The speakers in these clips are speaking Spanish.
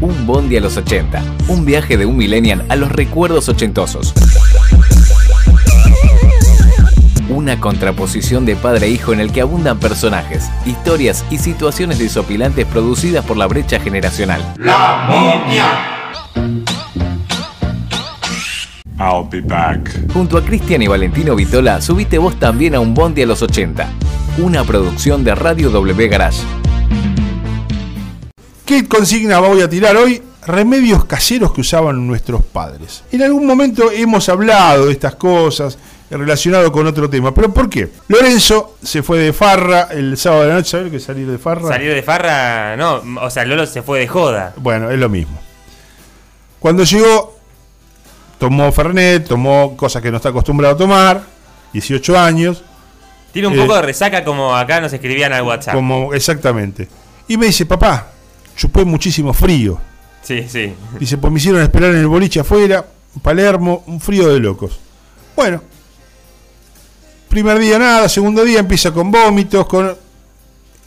Un Bondi a los 80. Un viaje de un millennial a los recuerdos ochentosos. Una contraposición de padre e hijo en el que abundan personajes, historias y situaciones desopilantes producidas por la brecha generacional. La momia. I'll be back. Junto a Cristian y Valentino Vitola, subiste vos también a un Bondi a los 80. Una producción de Radio W Garage. ¿Qué consigna voy a tirar hoy? Remedios caseros que usaban nuestros padres. En algún momento hemos hablado de estas cosas relacionado con otro tema. ¿Pero por qué? Lorenzo se fue de farra el sábado de la noche. ¿Sabes que salir de farra? Salir de farra, no, o sea, Lolo se fue de joda. Bueno, es lo mismo. Cuando llegó, tomó Fernet, tomó cosas que no está acostumbrado a tomar, 18 años. Tiene un Eh, poco de resaca como acá nos escribían al WhatsApp. Como, exactamente. Y me dice, papá, chupé muchísimo frío. Sí, sí. Dice, pues me hicieron esperar en el boliche afuera, Palermo, un frío de locos. Bueno, primer día nada, segundo día empieza con vómitos, con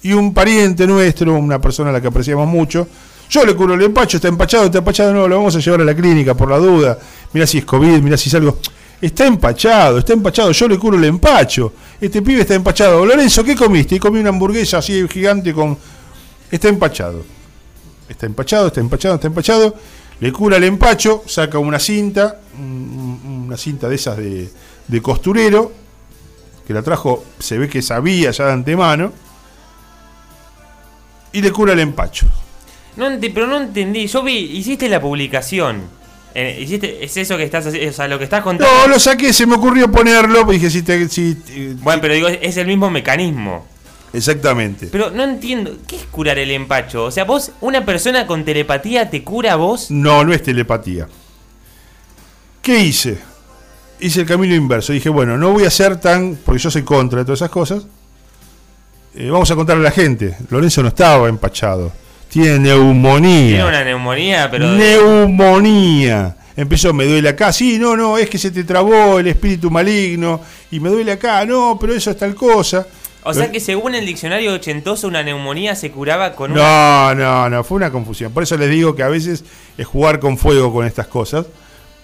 y un pariente nuestro, una persona a la que apreciamos mucho. Yo le curo el empacho, está empachado, está empachado, no, lo vamos a llevar a la clínica por la duda. Mira si es COVID, mira si es algo. Está empachado, está empachado, yo le curo el empacho. Este pibe está empachado. Lorenzo, ¿qué comiste? Y comí una hamburguesa así gigante con. Está empachado. Está empachado, está empachado, está empachado. Le cura el empacho, saca una cinta, un- una cinta de esas de, de costurero, que la trajo, se ve que sabía ya de antemano, y le cura el empacho. No pero no entendí. Yo vi, hiciste la publicación. Eh, hiciste, es eso que estás haciendo, o sea, lo que estás contando. No, lo saqué, se me ocurrió ponerlo, dije, si te... Si, Bueno, pero digo, es el mismo mecanismo. Exactamente. Pero no entiendo, ¿qué es curar el empacho? O sea, vos, una persona con telepatía te cura a vos. No, no es telepatía. ¿Qué hice? Hice el camino inverso. Dije, bueno, no voy a ser tan. Porque yo soy contra de todas esas cosas. Eh, vamos a contarle a la gente. Lorenzo no estaba empachado. Tiene neumonía. Tiene una neumonía, pero. Neumonía. Empezó, me duele acá. Sí, no, no, es que se te trabó el espíritu maligno. Y me duele acá. No, pero eso es tal cosa. O sea que según el diccionario ochentoso, una neumonía se curaba con una. No, no, no, fue una confusión. Por eso les digo que a veces es jugar con fuego con estas cosas.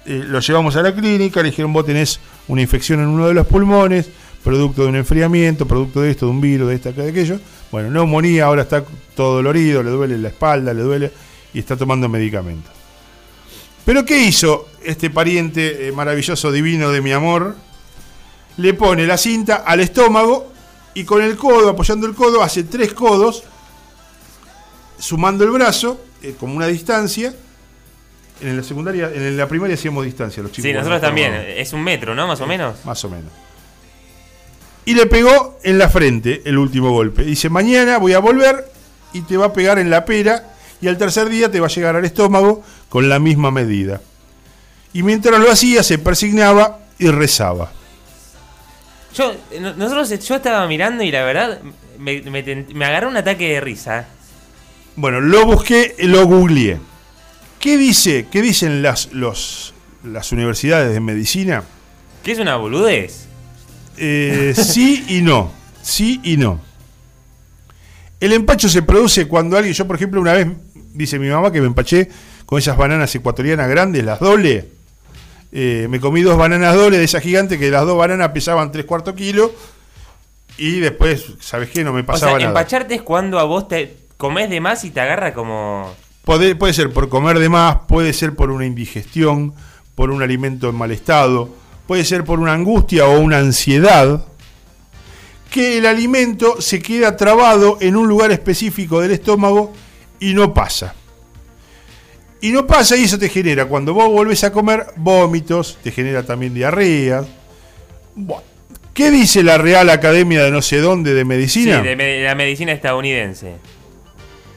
Eh, lo llevamos a la clínica, le dijeron vos tenés una infección en uno de los pulmones, producto de un enfriamiento, producto de esto, de un virus, de esta, de aquello. Bueno, neumonía, ahora está todo dolorido, le duele la espalda, le duele y está tomando medicamentos. Pero ¿qué hizo este pariente eh, maravilloso, divino de mi amor? Le pone la cinta al estómago y con el codo, apoyando el codo, hace tres codos, sumando el brazo, eh, como una distancia. En la secundaria, en la primaria hacíamos distancia, los chicos. Sí, nosotros también. Es un metro, ¿no? Más o menos. Más o menos. Y le pegó en la frente el último golpe. Dice, mañana voy a volver y te va a pegar en la pera y al tercer día te va a llegar al estómago con la misma medida. Y mientras lo hacía se persignaba y rezaba. Yo, no- nosotros, yo estaba mirando y la verdad me, me, me agarró un ataque de risa. Bueno, lo busqué, lo googleé. ¿Qué dice? ¿Qué dicen las, los, las universidades de medicina? ¿Qué es una boludez? Eh, sí y no. Sí y no. El empacho se produce cuando alguien, yo por ejemplo una vez, dice mi mamá que me empaché con esas bananas ecuatorianas grandes, las doble. Eh, me comí dos bananas doble de esas gigantes que las dos bananas pesaban tres cuartos kilo. Y después, ¿sabes qué? No me O pasaba sea, nada. empacharte es cuando a vos te comes de más y te agarra como. Puede, puede ser por comer de más, puede ser por una indigestión, por un alimento en mal estado, puede ser por una angustia o una ansiedad, que el alimento se queda trabado en un lugar específico del estómago y no pasa. Y no pasa y eso te genera, cuando vos volvés a comer, vómitos, te genera también diarrea. ¿Qué dice la Real Academia de no sé dónde de Medicina? Sí, de, me- la medicina estadounidense.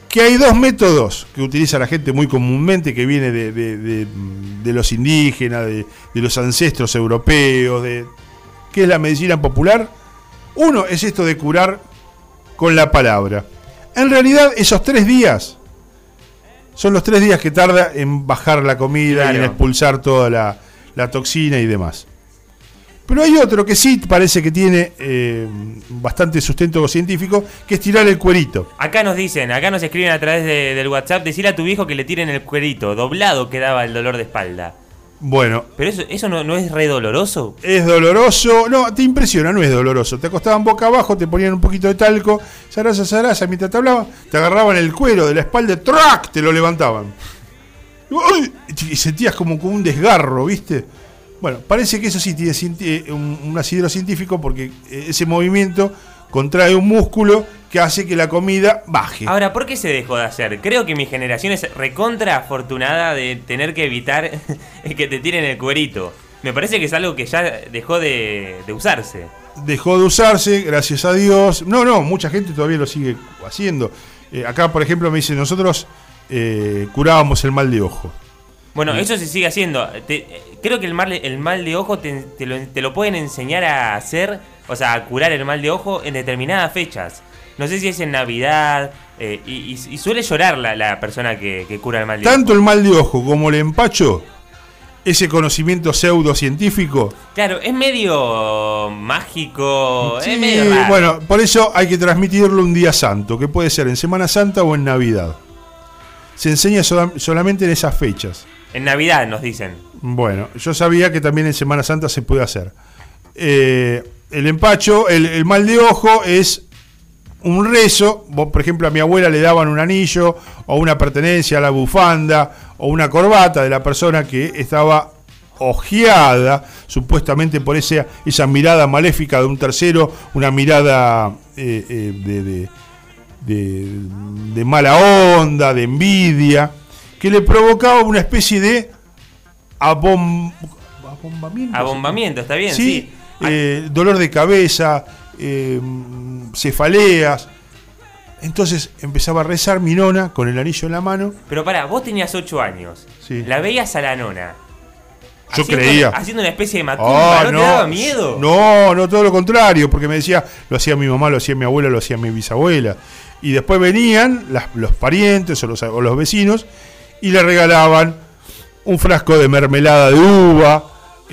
que hay dos métodos que utiliza la gente muy comúnmente, que viene de, de- de- de los indígenas, de, de los ancestros europeos, de ¿qué es la medicina popular? Uno es esto de curar con la palabra. En realidad, esos tres días son los tres días que tarda en bajar la comida y en Claro. expulsar toda la, la toxina y demás. Pero hay otro que sí parece que tiene eh, bastante sustento científico, que es tirar el cuerito. Acá nos dicen, acá nos escriben a través de- del WhatsApp, decirle a tu viejo que le tiren el cuerito, doblado quedaba el dolor de espalda. Bueno, Pero eso, eso no, no es re doloroso. es doloroso, no, te impresiona, no es doloroso. Te acostaban boca abajo, te ponían un poquito de talco, zaraza, zaraza, mientras te hablaban, te agarraban el cuero de la espalda, ¡trac! te lo levantaban. ¡Uy! Y sentías como, como un desgarro, ¿viste? Bueno, parece que eso sí tiene cienti- un, un asidero científico porque eh, ese movimiento contrae un músculo que hace que la comida baje. Ahora, ¿por qué se dejó de hacer? Creo que mi generación es recontra afortunada de tener que evitar que te tiren el cuerito. Me parece que es algo que ya dejó de, de usarse. dejó de usarse, gracias a Dios. No, no, mucha gente todavía lo sigue haciendo. Eh, acá, por ejemplo, me dicen, nosotros eh, curábamos el mal de ojo. Bueno, eso se sigue haciendo. Te- creo que el mal, el mal de ojo te, te lo, te lo pueden enseñar a hacer, o sea, a curar el mal de ojo en determinadas fechas. No sé si es en Navidad, eh, y, suele llorar la, la persona que, que cura el mal de ojo. Tanto el mal de ojo como el empacho, ese conocimiento pseudocientífico. Claro, es medio mágico, Sí, es medio raro. bueno, por eso hay que transmitirlo un día santo, que puede ser en Semana Santa o en Navidad. Se enseña sola- solamente en esas fechas. En Navidad nos dicen. Bueno, yo sabía que también en Semana Santa se puede hacer. Eh, el empacho, el, el mal de ojo es un rezo. Vos, por ejemplo, a mi abuela le daban un anillo o una pertenencia a la bufanda o una corbata de la persona que estaba ojeada supuestamente por esa, esa mirada maléfica de un tercero, una mirada eh, eh, de, de- de- de mala onda, de envidia, que le provocaba una especie de abom- abombamiento. Abombamiento, está bien, Sí, sí. eh, dolor de cabeza, eh, cefaleas. Entonces empezaba a rezar mi nona con el anillo en la mano. Pero pará, vos tenías 8 años. Sí. La veías a la nona. Yo haciendo- creía. Haciendo una especie de macumba. Ah, ¿No, te daba miedo? No, no, todo lo contrario, porque me decía, lo hacía mi mamá, lo hacía mi abuela, lo hacía mi bisabuela. Y después venían las- los parientes o los, o los vecinos y le regalaban un frasco de mermelada de uva,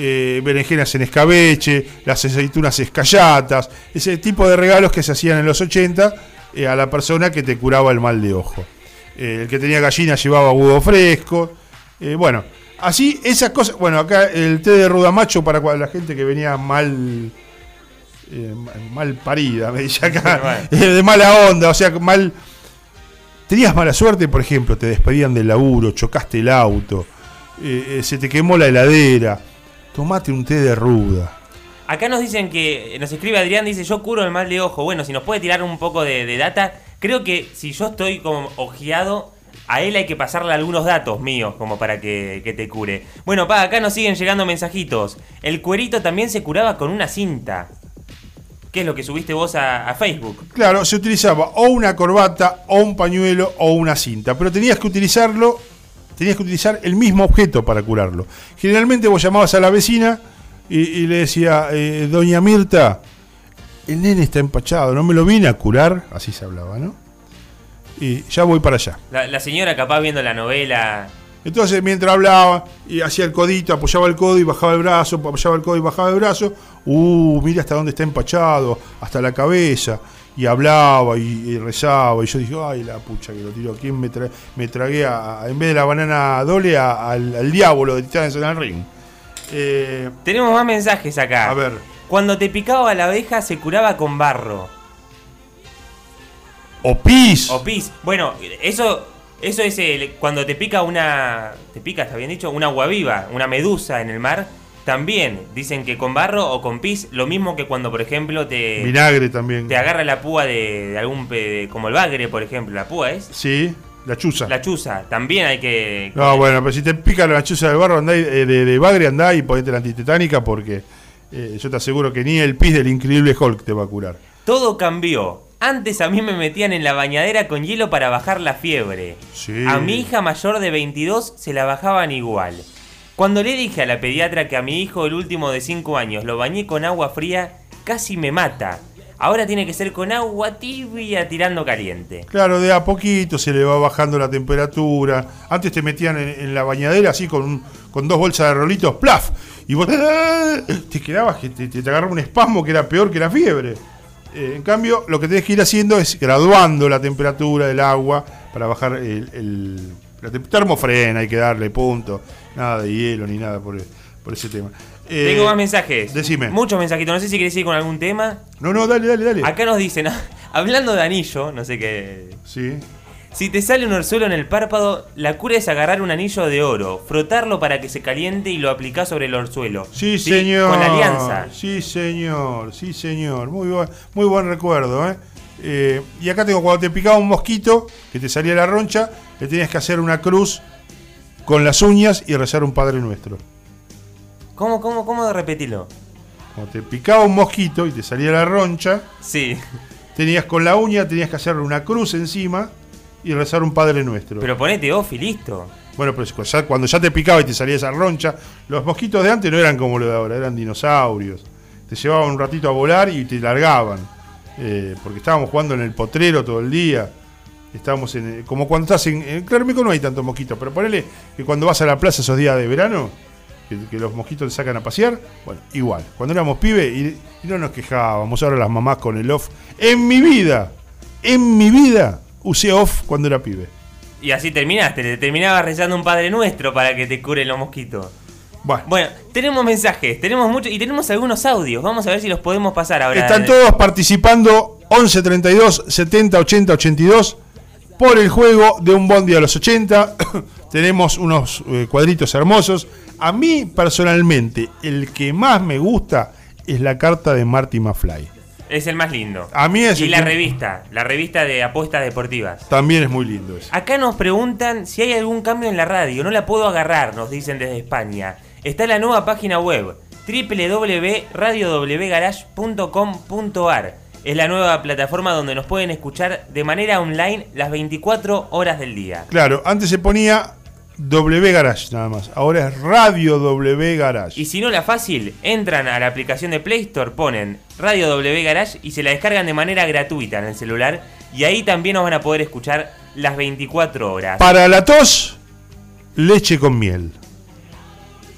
eh, berenjenas en escabeche, las aceitunas escallatas, ese tipo de regalos que se hacían en los 80 eh, a la persona que te curaba el mal de ojo. Eh, el que tenía gallina llevaba huevo fresco. bueno, así esas cosas. Bueno, acá el té de rudamacho para la gente que venía mal. ma- mal parida, me dice acá. de mala onda, o sea, mal. Tenías mala suerte, por ejemplo, te despedían del laburo, chocaste el auto, eh, se te quemó la heladera. Tomate un té de ruda. Acá nos dicen que. Nos escribe Adrián, dice: Yo curo el mal de ojo. Bueno, si nos puede tirar un poco de, de data. Creo que si yo estoy como ojeado. A él hay que pasarle algunos datos míos como para que, que te cure. Bueno, pa, acá nos siguen llegando mensajitos. El cuerito también se curaba con una cinta. ¿Qué es lo que subiste vos a, a Facebook? Claro, se utilizaba o una corbata, o un pañuelo, o una cinta. Pero tenías que utilizarlo, tenías que utilizar el mismo objeto para curarlo. Generalmente vos llamabas a la vecina y, y le decía, eh, doña Mirta, el nene está empachado, no me lo vine a curar, así se hablaba, ¿no? Y ya voy para allá. La, la señora capaz viendo la novela. Entonces, mientras hablaba y hacía el codito, apoyaba el codo y bajaba el brazo, apoyaba el codo y bajaba el brazo, uh, mira hasta dónde está empachado, hasta la cabeza. Y hablaba y, y rezaba. Y yo dije, ay, la pucha que lo tiró. ¿Quién me, tra- me tragué a- a- en vez de la banana a- al, al diablo de Titanes en el Ring? Eh, Tenemos más mensajes acá. a ver, Cuando te picaba la abeja se curaba con barro. o pis. O pis. Bueno, eso, eso es el- cuando te pica una. ¿Te pica, está bien dicho? Una agua viva, una medusa en el mar. También dicen que con barro o con pis, lo mismo que cuando, por ejemplo, te, Vinagre también. te agarra la púa de, de algún. como el bagre, por ejemplo. La púa es. Sí, la chuza. La chuza. También hay que. No, bueno, pero si te pica la chuza del barro, andá, y- eh, de, de bagre andá y ponete la antitetánica porque eh, yo te aseguro que ni el pis del increíble Hulk te va a curar. Todo cambió. Antes a mí me metían en la bañadera con hielo para bajar la fiebre. Sí. A mi hija mayor de 22 se la bajaban igual. Cuando le dije a la pediatra que a mi hijo, el último de 5 años, lo bañé con agua fría, casi me mata. Ahora tiene que ser con agua tibia tirando caliente. Claro, de a poquito se le va bajando la temperatura. Antes te metían en, la bañadera así con, un- con dos bolsas de rolitos, ¡plaf! Y vos te quedabas que te, te agarraba un espasmo que era peor que la fiebre. Eh, en cambio, lo que tenés que ir haciendo es graduando la temperatura del agua para bajar el, el- la termofrena, hay que darle punto. Nada de hielo ni nada por, por ese tema. Eh, Tengo más mensajes. decime. Muchos mensajitos. No sé si querés ir con algún tema. No, no, dale, dale, dale. Acá nos dicen, hablando de anillo, no sé qué. Sí. Si te sale un orzuelo en el párpado, la cura es agarrar un anillo de oro, frotarlo para que se caliente y lo aplicás sobre el orzuelo. Sí, señor. Con la alianza. Sí, señor. Sí, señor. Muy buen, muy buen recuerdo, ¿eh? Eh, y acá tengo cuando te picaba un mosquito, que te salía la roncha, le tenías que hacer una cruz con las uñas y rezar un Padre Nuestro. ¿Cómo, cómo, cómo repetirlo? Cuando te picaba un mosquito y te salía la roncha, Sí. tenías con la uña, tenías que hacerle una cruz encima y rezar un Padre Nuestro. Pero ponete off y listo. Bueno, pero es- ya- cuando ya te picaba y te salía esa roncha, los mosquitos de antes no eran como los de ahora, eran dinosaurios. Te llevaban un ratito a volar y te largaban. Eh, porque estábamos jugando en el potrero todo el día. Estábamos en. Como cuando estás en. En Claramico no hay tantos mosquitos, pero ponele que cuando vas a la plaza esos días de verano, que, que los mosquitos te sacan a pasear, bueno, igual. Cuando éramos pibes y, y no nos quejábamos, ahora las mamás con el off. En mi vida, en mi vida, usé off cuando era pibe. Y así terminaste, le terminabas rezando un Padre Nuestro para que te curen los mosquitos. Bueno. Bueno, tenemos mensajes, tenemos muchos y tenemos algunos audios. Vamos a ver si los podemos pasar ahora. Están todos participando 11 32 70 80 82 por el juego de un bondi a los 80. Tenemos unos eh, cuadritos hermosos. A mí personalmente el que más me gusta es la carta de Marty McFly. Es el más lindo. A mí es Y el la que- revista, la revista de apuestas deportivas. También es muy lindo. Acá nos preguntan si hay algún cambio en la radio. No la puedo agarrar, nos dicen desde España. Está la nueva página web www.radiowgarage.com.ar. Es la nueva plataforma donde nos pueden escuchar de manera online las 24 horas del día. Claro, antes se ponía W Garage nada más. Ahora es Radio W Garage. Y si no la fácil, entran a la aplicación de Play Store, ponen Radio W Garage y se la descargan de manera gratuita en el celular. Y ahí también nos van a poder escuchar las 24 horas. Para la tos, leche con miel.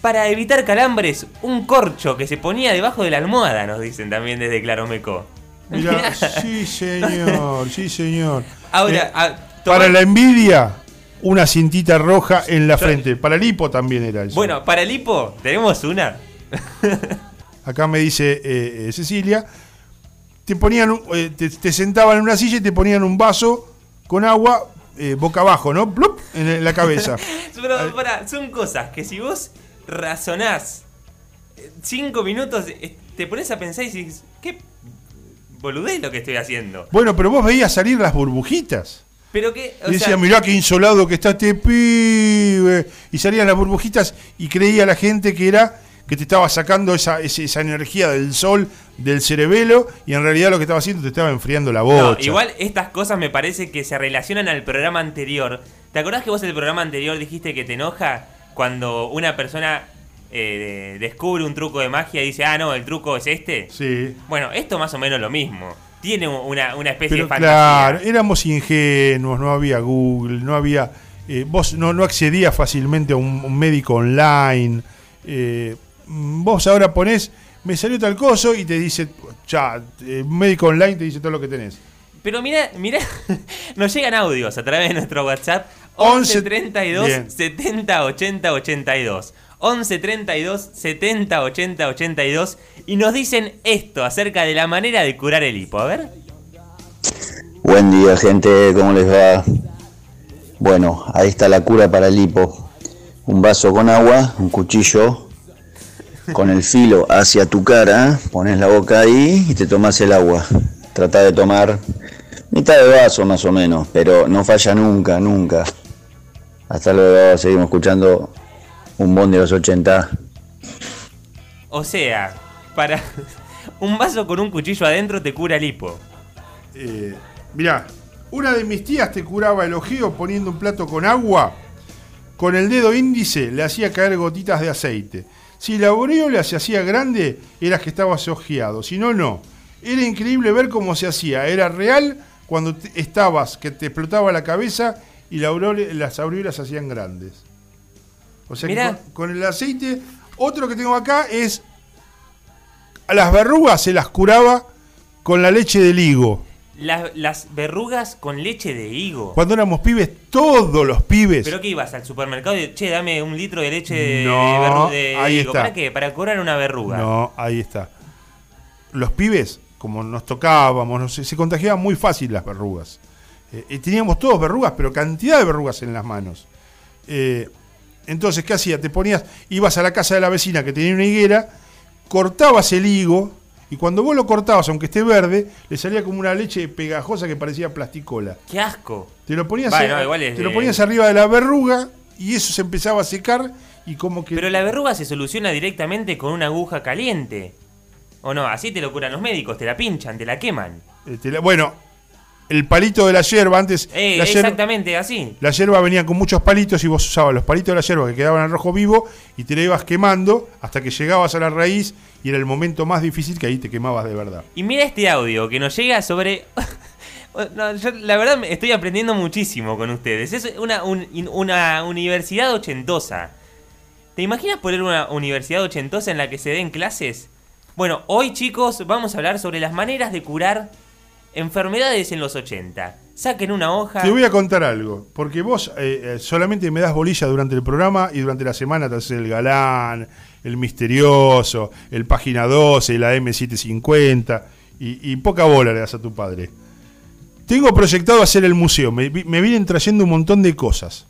Para evitar calambres, un corcho que se ponía debajo de la almohada, nos dicen también desde Claromeco. Mirá, sí, señor, sí, señor. Ahora, Eh, a- para la envidia, una cintita roja en la frente. Para el hipo también era eso. Bueno, para el hipo, tenemos una. Acá me dice eh, eh, Cecilia, te ponían, te, te sentaban en una silla y te ponían un vaso con agua boca abajo, ¿no? Plup, en, la cabeza. Pero son cosas que si vos razonás cinco minutos, te pones a pensar y dices, ¿qué boludez lo que estoy haciendo? bueno, pero vos veías salir las burbujitas. Pero que, o Y decía, sea, mirá qué insolado que está este pibe. Y salían las burbujitas y creía la gente que era que te estaba sacando esa, esa energía del sol, del cerebelo, y en realidad lo que estaba haciendo te estaba enfriando la no, bocha. igual estas cosas me parece que se relacionan al programa anterior. ¿Te acordás que vos en el programa anterior dijiste que te enoja cuando una persona eh, descubre un truco de magia y dice, ah, no, el truco es este? Sí. Bueno, esto más o menos lo mismo. Tiene una, una especie Pero de fantasía. claro, éramos ingenuos, no había Google, no había. eh, vos no, no accedías fácilmente a un, un médico online. eh, vos ahora ponés, me salió tal coso y te dice, ya, un médico online te dice todo lo que tenés. Pero mira, mira, nos llegan audios a través de nuestro WhatsApp 11 11 32 Bien. 70 80 82. 11 32 70 80 82 y nos dicen esto acerca de la manera de curar el hipo. A ver. Buen día, gente, ¿cómo les va? Bueno, ahí está la cura para el hipo. Un vaso con agua, un cuchillo con el filo hacia tu cara, pones la boca ahí y te tomas el agua. Trata de tomar mitad de vaso más o menos, pero no falla nunca, nunca. Hasta luego, seguimos escuchando un bondi de los 80. O sea, para un vaso con un cuchillo adentro te cura el hipo. Eh, mirá, una de mis tías te curaba el ojeo poniendo un plato con agua. Con el dedo índice le hacía caer gotitas de aceite. Si la aureola se hacía grande, eras que estabas ojeado. Si no, no. Era increíble ver cómo se hacía. Era real cuando te- estabas, que te explotaba la cabeza y la las aureolas se hacían grandes. O sea que con, con el aceite. Otro que tengo acá es. A las verrugas se las curaba con la leche del higo. Las, las verrugas con leche de higo. Cuando éramos pibes, todos los pibes. ¿Pero qué ibas al supermercado y, che, dame un litro de leche de, No, de verru- de ahí higo? está. ¿Para qué? Para curar una verruga. No, ahí está. Los pibes, como nos tocábamos, no sé, se contagiaban muy fácil las verrugas. Eh, y teníamos todos verrugas, pero cantidad de verrugas en las manos. Eh, entonces, ¿qué hacías? Te ponías, ibas a la casa de la vecina que tenía una higuera, cortabas el higo, y cuando vos lo cortabas, aunque esté verde, le salía como una leche pegajosa que parecía plasticola. ¡Qué asco! Te lo ponías, Bueno, a- igual es te lo ponías arriba de la verruga y eso se empezaba a secar y como que... Pero la verruga se soluciona directamente con una aguja caliente. ¿O no? Así te lo curan los médicos, te la pinchan, te la queman. eh, te la- bueno, el palito de la yerba, antes Eh, la, exactamente, así. la yerba venía con muchos palitos y vos usabas los palitos de la yerba que quedaban al rojo vivo y te la ibas quemando hasta que llegabas a la raíz y era el momento más difícil que ahí te quemabas de verdad. Y mira este audio que nos llega sobre... No, yo la verdad estoy aprendiendo muchísimo con ustedes. Es una, un- una universidad ochentosa. ¿Te imaginas poner una universidad ochentosa en la que se den clases? Bueno, hoy chicos vamos a hablar sobre las maneras de curar enfermedades en los 80. Saquen una hoja. Te voy a contar algo, porque vos eh, eh, solamente me das bolilla durante el programa y durante la semana te haces el galán, el misterioso, el página 12, la M750 y, y poca bola le das a tu padre. Tengo proyectado hacer el museo, me, me vienen trayendo un montón de cosas.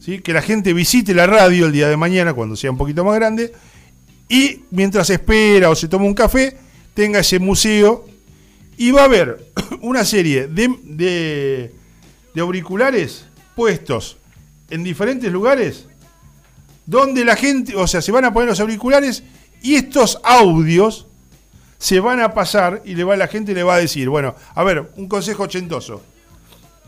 ¿sí? Que la gente visite la radio el día de mañana cuando sea un poquito más grande y mientras espera o se toma un café, tenga ese museo y va a haber una serie de, de- auriculares puestos en diferentes lugares donde la gente, o sea, se van a poner los auriculares y estos audios se van a pasar y le va, la gente le va a decir, bueno, a ver, un consejo ochentoso.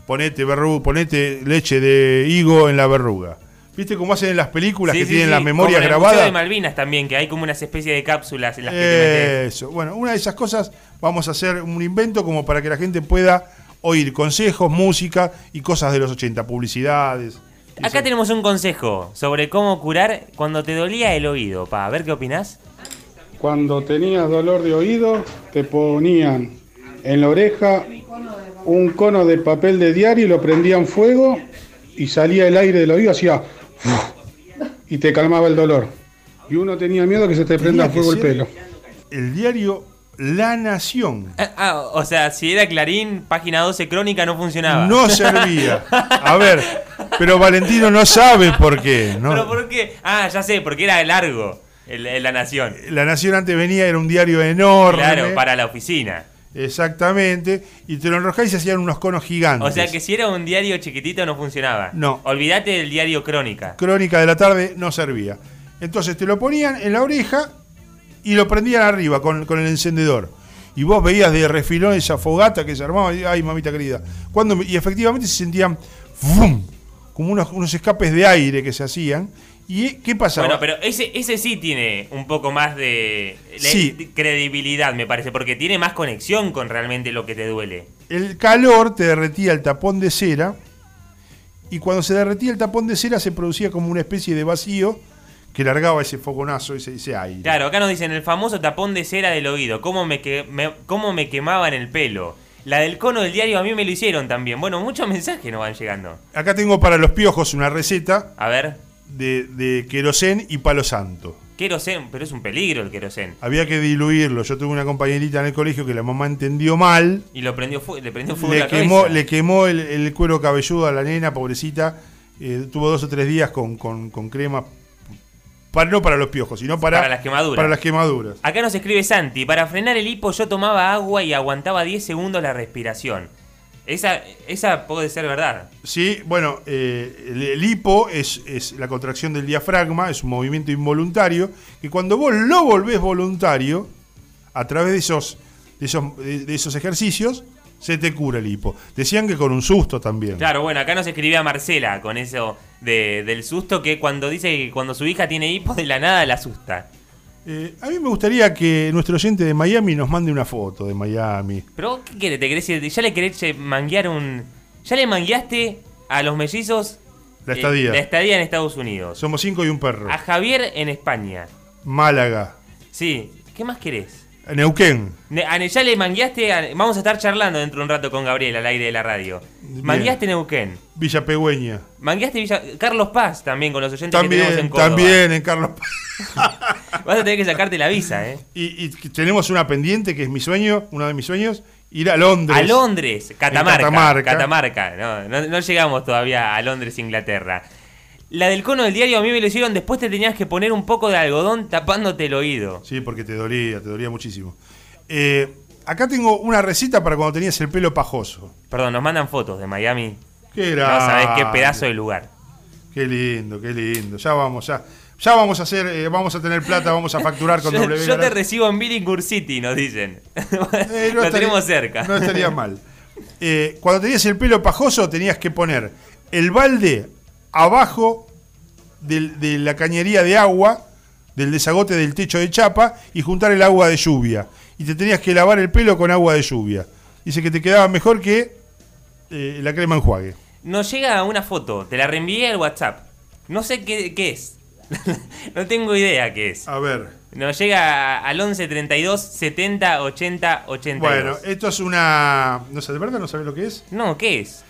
Ponete, verru- ponete leche de higo en la verruga. ¿Viste cómo hacen en las películas Sí, que sí, tienen sí, las memorias como en el Museo grabadas? de Malvinas también, que hay como una especie de cápsulas en las que. Eso. Bueno, una de esas cosas vamos a hacer un invento como para que la gente pueda oír consejos, música y cosas de los 80, publicidades. Acá eso. tenemos un consejo sobre cómo curar cuando te dolía el oído. Pa, a ver qué opinás. Cuando tenías dolor de oído, te ponían en la oreja un cono de papel de diario y lo prendían fuego y salía el aire del oído, hacía y te calmaba el dolor. Y uno tenía miedo que se te prenda fuego el pelo. El diario La Nación Ah, ah, o sea, si era Clarín, página 12 crónica no funcionaba. no servía. A ver, pero Valentino no sabe por qué. ¿no? ¿Pero por qué? Ah, ya sé, porque era largo el, el La Nación. La Nación antes venía, era un diario enorme. Claro, para la oficina. Exactamente. Y te lo enrojás y se hacían unos conos gigantes. O sea que si era un diario chiquitito no funcionaba. No. Olvídate del diario crónica. Crónica de la tarde no servía. Entonces te lo ponían en la oreja y lo prendían arriba con, con el encendedor. Y vos veías de refilón esa fogata que se armaba. y, Ay, mamita querida. Cuando, y efectivamente se sentían ¡fum! como unos, unos escapes de aire que se hacían. ¿Y qué pasaba? Bueno, pero ese, ese sí tiene un poco más de, de- Sí. de credibilidad, me parece, porque tiene más conexión con realmente lo que te duele. El calor te derretía el tapón de cera. Y cuando se derretía el tapón de cera se producía como una especie de vacío que largaba ese fogonazo, ese, ese aire. Claro, acá nos dicen el famoso tapón de cera del oído, cómo me, que, me- cómo me quemaban el pelo. La del cono del diario a mí me lo hicieron también. Bueno, muchos mensajes nos van llegando. Acá tengo para los piojos una receta A ver, de, de querosén y palo santo. querosén, pero es un peligro el querosén. Había que diluirlo. Yo tuve una compañerita en el colegio que la mamá entendió mal. Y lo prendió le prendió fuego Le la quemó, cabeza. le quemó el, el cuero cabelludo a la nena, pobrecita. Eh, tuvo dos o tres días con, con- con crema. Para, no para los piojos, sino para, Para las quemaduras. Para las quemaduras. Acá nos escribe Santi, para frenar el hipo yo tomaba agua y aguantaba 10 segundos la respiración. Esa, esa puede ser verdad. Sí, bueno, eh, el, el hipo es, es la contracción del diafragma, es un movimiento involuntario, que cuando vos lo volvés voluntario, a través de esos, de esos, de- esos ejercicios, se te cura el hipo. Decían que con un susto también. Claro, bueno, acá nos escribía Marcela con eso de- del susto que cuando dice que cuando su hija tiene hipo de la nada la asusta. Eh, a mí me gustaría que nuestro oyente de Miami nos mande una foto de Miami. Pero ¿qué querés? ¿Te querés ir? ¿Ya le querés eh, manguear un. ¿Ya le mangueaste a los mellizos La eh, estadía. la estadía en Estados Unidos? Somos cinco y un perro. A Javier en España. Málaga. Sí. ¿Qué más querés? Neuquén. Ne- a ya le mangueaste. a- vamos a estar charlando dentro de un rato con Gabriel al aire de la radio. Mangueaste Neuquén. Villa Pegüeña. Mangueaste Villa. Carlos Paz también con los oyentes que tenemos También, en Córdoba. también en Carlos Paz. Vas a tener que sacarte la visa, ¿eh? Y, y tenemos una pendiente que es mi sueño, uno de mis sueños, ir a Londres. A Londres, Catamarca. Catamarca. Catamarca. No, no, no llegamos todavía a Londres, Inglaterra. La del cono del diario a mí me lo hicieron, después te tenías que poner un poco de algodón tapándote el oído. Sí, porque te dolía, te dolía muchísimo. Eh, acá tengo una receta para cuando tenías el pelo pajoso. Perdón, nos mandan fotos de Miami. Qué No grande. sabés qué pedazo de lugar. Qué lindo, qué lindo. Ya vamos, ya. Ya vamos a hacer, eh, vamos a tener plata, vamos a facturar con Yo, W. yo te recibo en Billinghurst City, nos dicen. Eh, lo estaría- tenemos cerca. No estaría mal. Cuando tenías el pelo pajoso, tenías que poner el balde abajo del- de la cañería de agua, del desagote del techo de chapa, y juntar el agua de lluvia. Y te tenías que lavar el pelo con agua de lluvia. Dice que te quedaba mejor que eh, la crema enjuague. Nos llega una foto, te la reenvié al WhatsApp. No sé qué, qué es. no tengo idea qué es. A ver. Nos llega al 11 32 70 80 82. Bueno, esto es una. No sé, ¿de verdad no sabes lo que es? No, ¿qué es?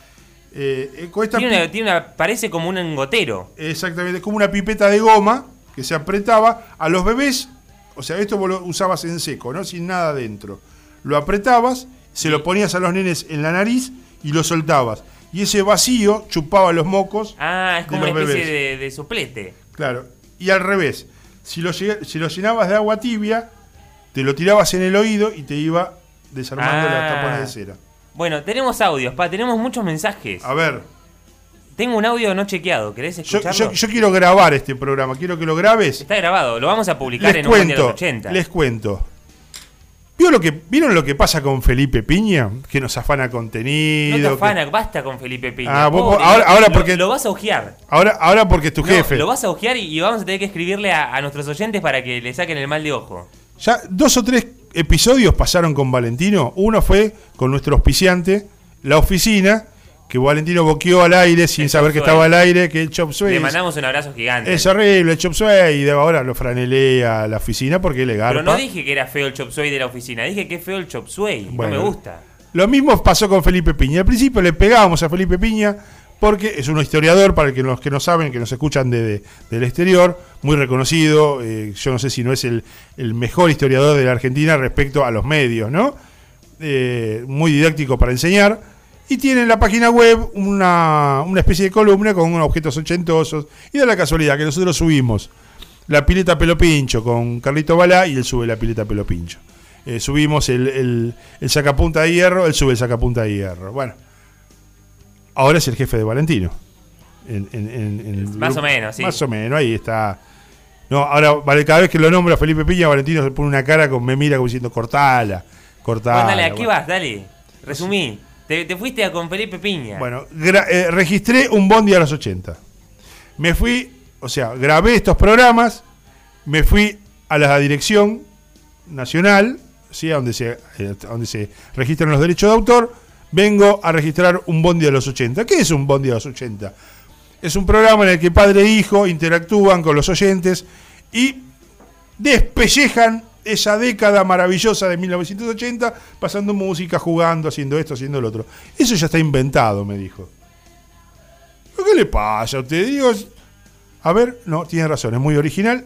Eh, eh, con esta Tiene una, tiene una- parece como un engotero. Exactamente, es como una pipeta de goma que se apretaba a los bebés. O sea, esto vos lo usabas en seco, ¿no? Sin nada dentro. Lo apretabas, se lo ponías a los nenes en la nariz y lo soltabas. Y ese vacío chupaba los mocos. Ah, es de como una especie bebés. de, de suplete. Claro. Y al revés, si lo, si lo llenabas de agua tibia, te lo tirabas en el oído y te iba desarmando Ah. las tapones de cera. Bueno, tenemos audios, pa, tenemos muchos mensajes. A ver, Tengo un audio no chequeado, ¿querés escucharlo? yo- yo quiero grabar este programa, quiero que lo grabes. Está grabado, lo vamos a publicar Les en un día de cuento, los 80. les cuento. ¿Vieron lo, que, ¿Vieron lo que pasa con Felipe Piña? Que nos afana contenido. no te que- afana, basta con Felipe Piña. Ah, vos- vos- Pobre, ahora- ahora lo- porque- Lo vas a ojear. Ahora, ahora porque es tu No, jefe. lo vas a ojear y, y vamos a tener que escribirle a, a nuestros oyentes para que le saquen el mal de ojo. Ya dos o tres episodios pasaron con Valentino. Uno fue con nuestro auspiciante, la oficina, que Valentino boqueó al aire sin El saber que estaba al aire, que el chop suey Le mandamos un abrazo gigante. es horrible, el chop suey, y de ahora lo franelea a la oficina porque le garpa. Pero no dije que era feo el chop suey de la oficina, dije que es feo el chop suey. Bueno. no me gusta. Lo mismo pasó con Felipe Piña. Al principio le pegábamos a Felipe Piña porque es un historiador, para los que no saben, que nos escuchan de- de- del exterior, muy reconocido. eh, yo no sé si no es el, el mejor historiador de la Argentina respecto a los medios, ¿no? Eh, muy didáctico para enseñar. Y tiene en la página web una, una especie de columna con unos objetos ochentosos. Y da la casualidad que nosotros subimos la pileta pelo pincho con Carlito Balá y él sube la pileta pelo pincho. Eh, subimos el, el, el sacapunta de hierro, él sube el sacapunta de hierro. Bueno, ahora es el jefe de Valentino. En- en- en- Más o menos, sí. Más o menos, ahí está. No, ahora, vale, cada vez que lo nombra Felipe Piña, Valentino se pone una cara con me mira como diciendo cortala, cortala. Bueno, dale, aquí Bueno. vas, dale. Resumí. Te, te fuiste a con Felipe Piña. Bueno, eh, registré un bondi a los 80. Me fui, o sea, grabé estos programas, me fui a la dirección nacional, ¿sí? a donde se, eh, a donde se registran los derechos de autor, vengo a registrar un bondi a los 80. ¿Qué es un bondi a los 80? Es un programa en el que padre e hijo interactúan con los oyentes y despellejan esa década maravillosa de 1980, pasando música, jugando, haciendo esto, haciendo lo otro. Eso ya está inventado, me dijo. ¿Pero ¿Qué le pasa a usted? Digo, a ver, no, tiene razón, es muy original.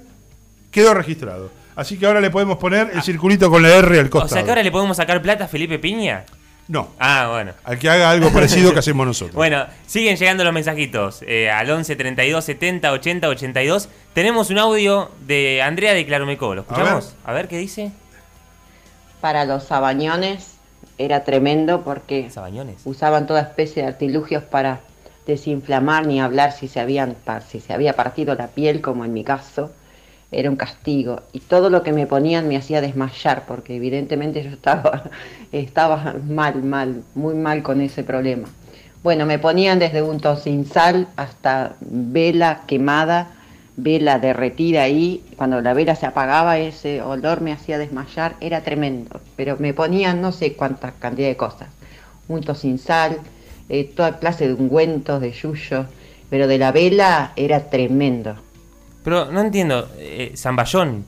Quedó registrado. Así que ahora le podemos poner el circulito con la R al o costado. sea que ahora le podemos sacar plata a Felipe Piña. No, Ah, bueno. al que haga algo parecido que hacemos nosotros. Bueno, siguen llegando los mensajitos eh, al 11 32 70 80 82. Tenemos un audio de Andrea de Claromecó. ¿Lo escuchamos? A ver, qué dice. Para los sabañones era tremendo porque Sabañones. usaban toda especie de artilugios para desinflamar ni hablar si se, habían, si se había partido la piel, como en mi caso. Era un castigo. Y todo lo que me ponían me hacía desmayar, porque evidentemente yo estaba, estaba mal, mal, muy mal con ese problema. Bueno, me ponían desde un sin sal hasta vela quemada, vela derretida ahí, cuando la vela se apagaba ese olor me hacía desmayar, era tremendo, pero me ponían no sé cuántas cantidad de cosas, untos sin sal, eh, toda clase de ungüentos, de yuyos, pero de la vela era tremendo. Pero no entiendo, eh, Zamballón.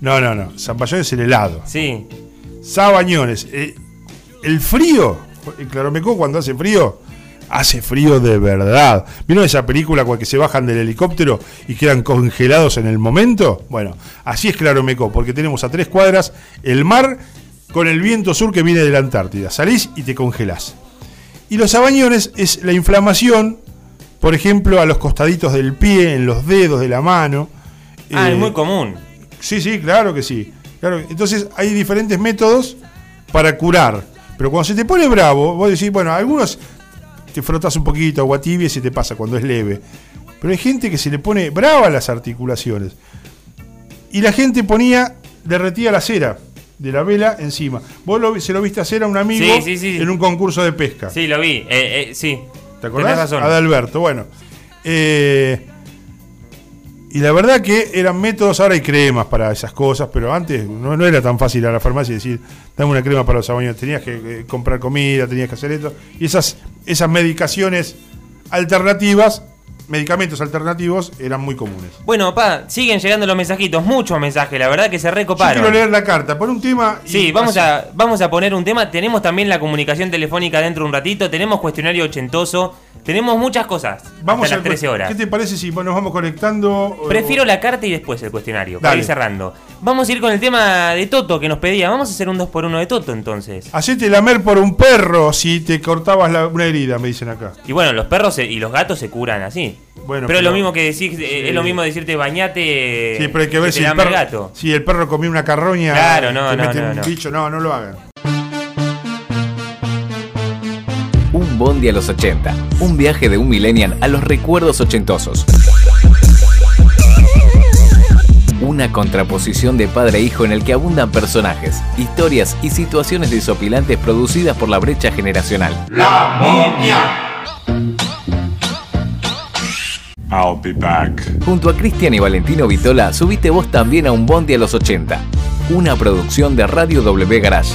No, no, no. Zamballón es el helado. Sí. Sabañones. eh, el frío, el Claromecó cuando hace frío, hace frío de verdad. ¿Vieron esa película con que se bajan del helicóptero y quedan congelados en el momento? Bueno, así es Claromecó, porque tenemos a tres cuadras el mar con el viento sur que viene de la Antártida. Salís y te congelás. Y los sabañones es la inflamación, por ejemplo, a los costaditos del pie, en los dedos de la mano. Ah, Eh, es muy común. Sí, sí, claro que sí. Claro, entonces hay diferentes métodos para curar. Pero cuando se te pone bravo, vos decís, bueno, algunos te frotas un poquito, agua tibia y se te pasa cuando es leve. Pero hay gente que se le pone brava a las articulaciones. Y la gente ponía, derretía la cera de la vela encima. Vos lo- se lo viste hacer a un amigo Sí, sí, sí. en un concurso de pesca. Sí, lo vi. Eh, eh, sí. ¿Te acordás? Tenés razón. Adalberto, bueno. Eh, y la verdad que eran métodos, ahora hay cremas para esas cosas, pero antes no, no era tan fácil a la farmacia decir, dame una crema para los sabañones. Tenías que eh, comprar comida, tenías que hacer esto. Y esas, esas medicaciones alternativas, medicamentos alternativos, eran muy comunes. Bueno, pa, siguen llegando los mensajitos, muchos mensajes, la verdad que se Yo recoparon. quiero leer la carta, pon un tema. Sí, vamos así. a, vamos a poner un tema. Tenemos también la comunicación telefónica dentro de un ratito. Tenemos cuestionario ochentoso. Tenemos muchas cosas. Vamos hasta a las 13 horas. ¿Qué te parece si nos vamos conectando? o- Prefiero la carta y después el cuestionario, para Dale. ir cerrando. Vamos a ir con el tema de Toto que nos pedía. Vamos a hacer un 2x1 de Toto entonces. Hacete lamer por un perro si te cortabas la- una herida, me dicen acá. Y bueno, los perros se- y los gatos se curan así. Bueno, pero, es lo pero- mismo que decir, Sí. es lo mismo decirte bañate. Sí, pero hay que ver si el, perro, gato. si el perro comió una carroña. Claro, no, te no, meten no, un no. bicho. No, no lo hagan. Un Bondi a los 80. Un viaje de un millennial a los recuerdos ochentosos. Una contraposición de padre e hijo en el que abundan personajes, historias y situaciones desopilantes producidas por la brecha generacional. La momia. I'll be back. Junto a Cristian y Valentino Vitola, subiste vos también a un Bondi a los 80. Una producción de Radio W Garage.